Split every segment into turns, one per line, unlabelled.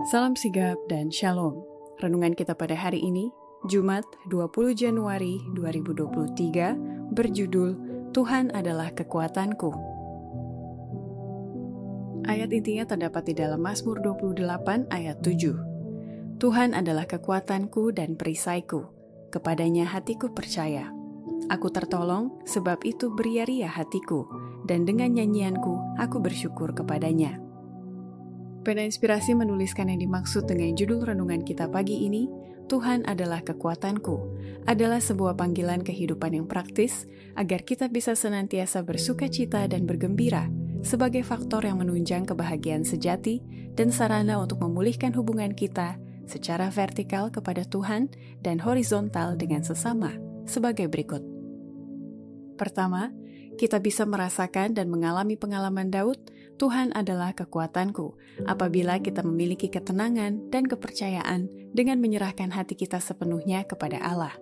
Salam sigap dan shalom. Renungan kita pada hari ini, Jumat 20 Januari 2023, berjudul Tuhan adalah kekuatanku. Ayat intinya terdapat di dalam Mazmur 28 ayat 7. Tuhan adalah kekuatanku dan perisaiku, kepadanya hatiku percaya. Aku tertolong, sebab itu beria-ria hatiku, dan dengan nyanyianku aku bersyukur kepadanya. Pena Inspirasi menuliskan yang dimaksud dengan judul renungan kita pagi ini, Tuhan adalah kekuatanku, adalah sebuah panggilan kehidupan yang praktis agar kita bisa senantiasa bersuka cita dan bergembira sebagai faktor yang menunjang kebahagiaan sejati dan sarana untuk memulihkan hubungan kita secara vertikal kepada Tuhan dan horizontal dengan sesama sebagai berikut. Pertama, kita bisa merasakan dan mengalami pengalaman Daud, Tuhan adalah kekuatanku, apabila kita memiliki ketenangan dan kepercayaan dengan menyerahkan hati kita sepenuhnya kepada Allah.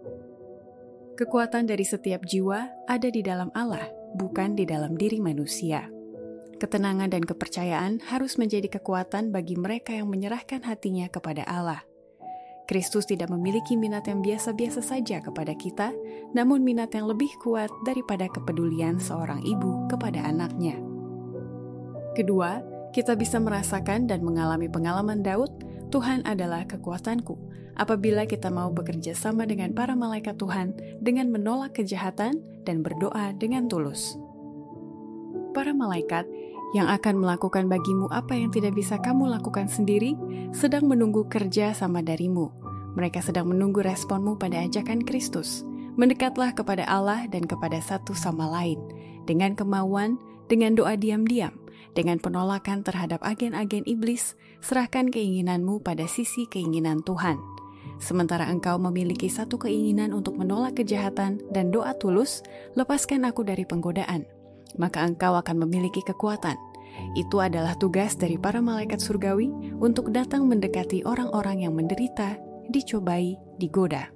Kekuatan dari setiap jiwa ada di dalam Allah, bukan di dalam diri manusia. Ketenangan dan kepercayaan harus menjadi kekuatan bagi mereka yang menyerahkan hatinya kepada Allah. Kristus tidak memiliki minat yang biasa-biasa saja kepada kita, namun minat yang lebih kuat daripada kepedulian seorang ibu kepada anaknya. Kedua, kita bisa merasakan dan mengalami pengalaman Daud, Tuhan adalah kekuatanku, apabila kita mau bekerja sama dengan para malaikat Tuhan dengan menolak kejahatan dan berdoa dengan tulus. Para malaikat yang akan melakukan bagimu apa yang tidak bisa kamu lakukan sendiri, sedang menunggu kerja sama darimu. Mereka sedang menunggu responmu pada ajakan Kristus. Mendekatlah kepada Allah dan kepada satu sama lain, dengan kemauan, dengan doa diam-diam, dengan penolakan terhadap agen-agen iblis, serahkan keinginanmu pada sisi keinginan Tuhan. Sementara engkau memiliki satu keinginan untuk menolak kejahatan dan doa tulus, lepaskan aku dari penggodaan. Maka engkau akan memiliki kekuatan. Itu adalah tugas dari para malaikat surgawi untuk datang mendekati orang-orang yang menderita dicobai, digoda.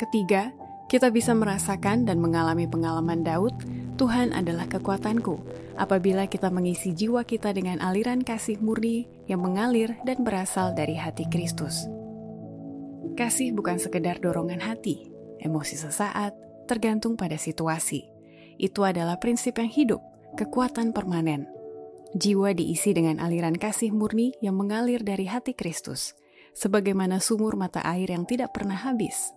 Ketiga, kita bisa merasakan dan mengalami pengalaman Daud, Tuhan adalah kekuatanku, apabila kita mengisi jiwa kita dengan aliran kasih murni yang mengalir dan berasal dari hati Kristus. Kasih bukan sekedar dorongan hati, emosi sesaat, tergantung pada situasi. Itu adalah prinsip yang hidup, kekuatan permanen. Jiwa diisi dengan aliran kasih murni yang mengalir dari hati Kristus, sebagaimana sumur mata air yang tidak pernah habis.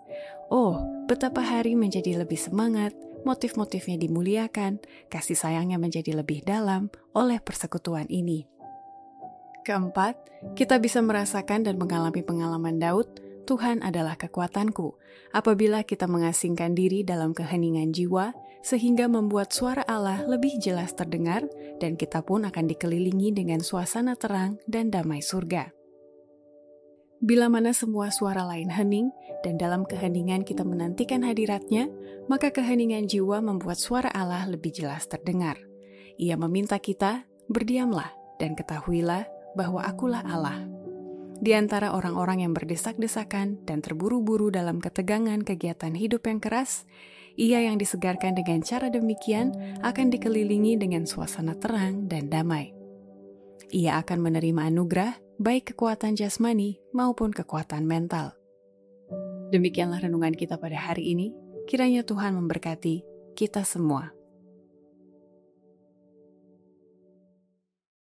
Oh, betapa hari menjadi lebih semangat, motif-motifnya dimuliakan, kasih sayangnya menjadi lebih dalam oleh persekutuan ini. Keempat, kita bisa merasakan dan mengalami pengalaman Daud, Tuhan adalah kekuatanku, apabila kita mengasingkan diri dalam keheningan jiwa, sehingga membuat suara Allah lebih jelas terdengar, dan kita pun akan dikelilingi dengan suasana terang dan damai surga. Bila mana semua suara lain hening, dan dalam keheningan kita menantikan hadiratnya, maka keheningan jiwa membuat suara Allah lebih jelas terdengar. Ia meminta kita, berdiamlah, dan ketahuilah bahwa akulah Allah. Di antara orang-orang yang berdesak-desakan dan terburu-buru dalam ketegangan kegiatan hidup yang keras, ia yang disegarkan dengan cara demikian akan dikelilingi dengan suasana terang dan damai. Ia akan menerima anugerah baik kekuatan jasmani maupun kekuatan mental. Demikianlah renungan kita pada hari ini. Kiranya Tuhan memberkati kita semua.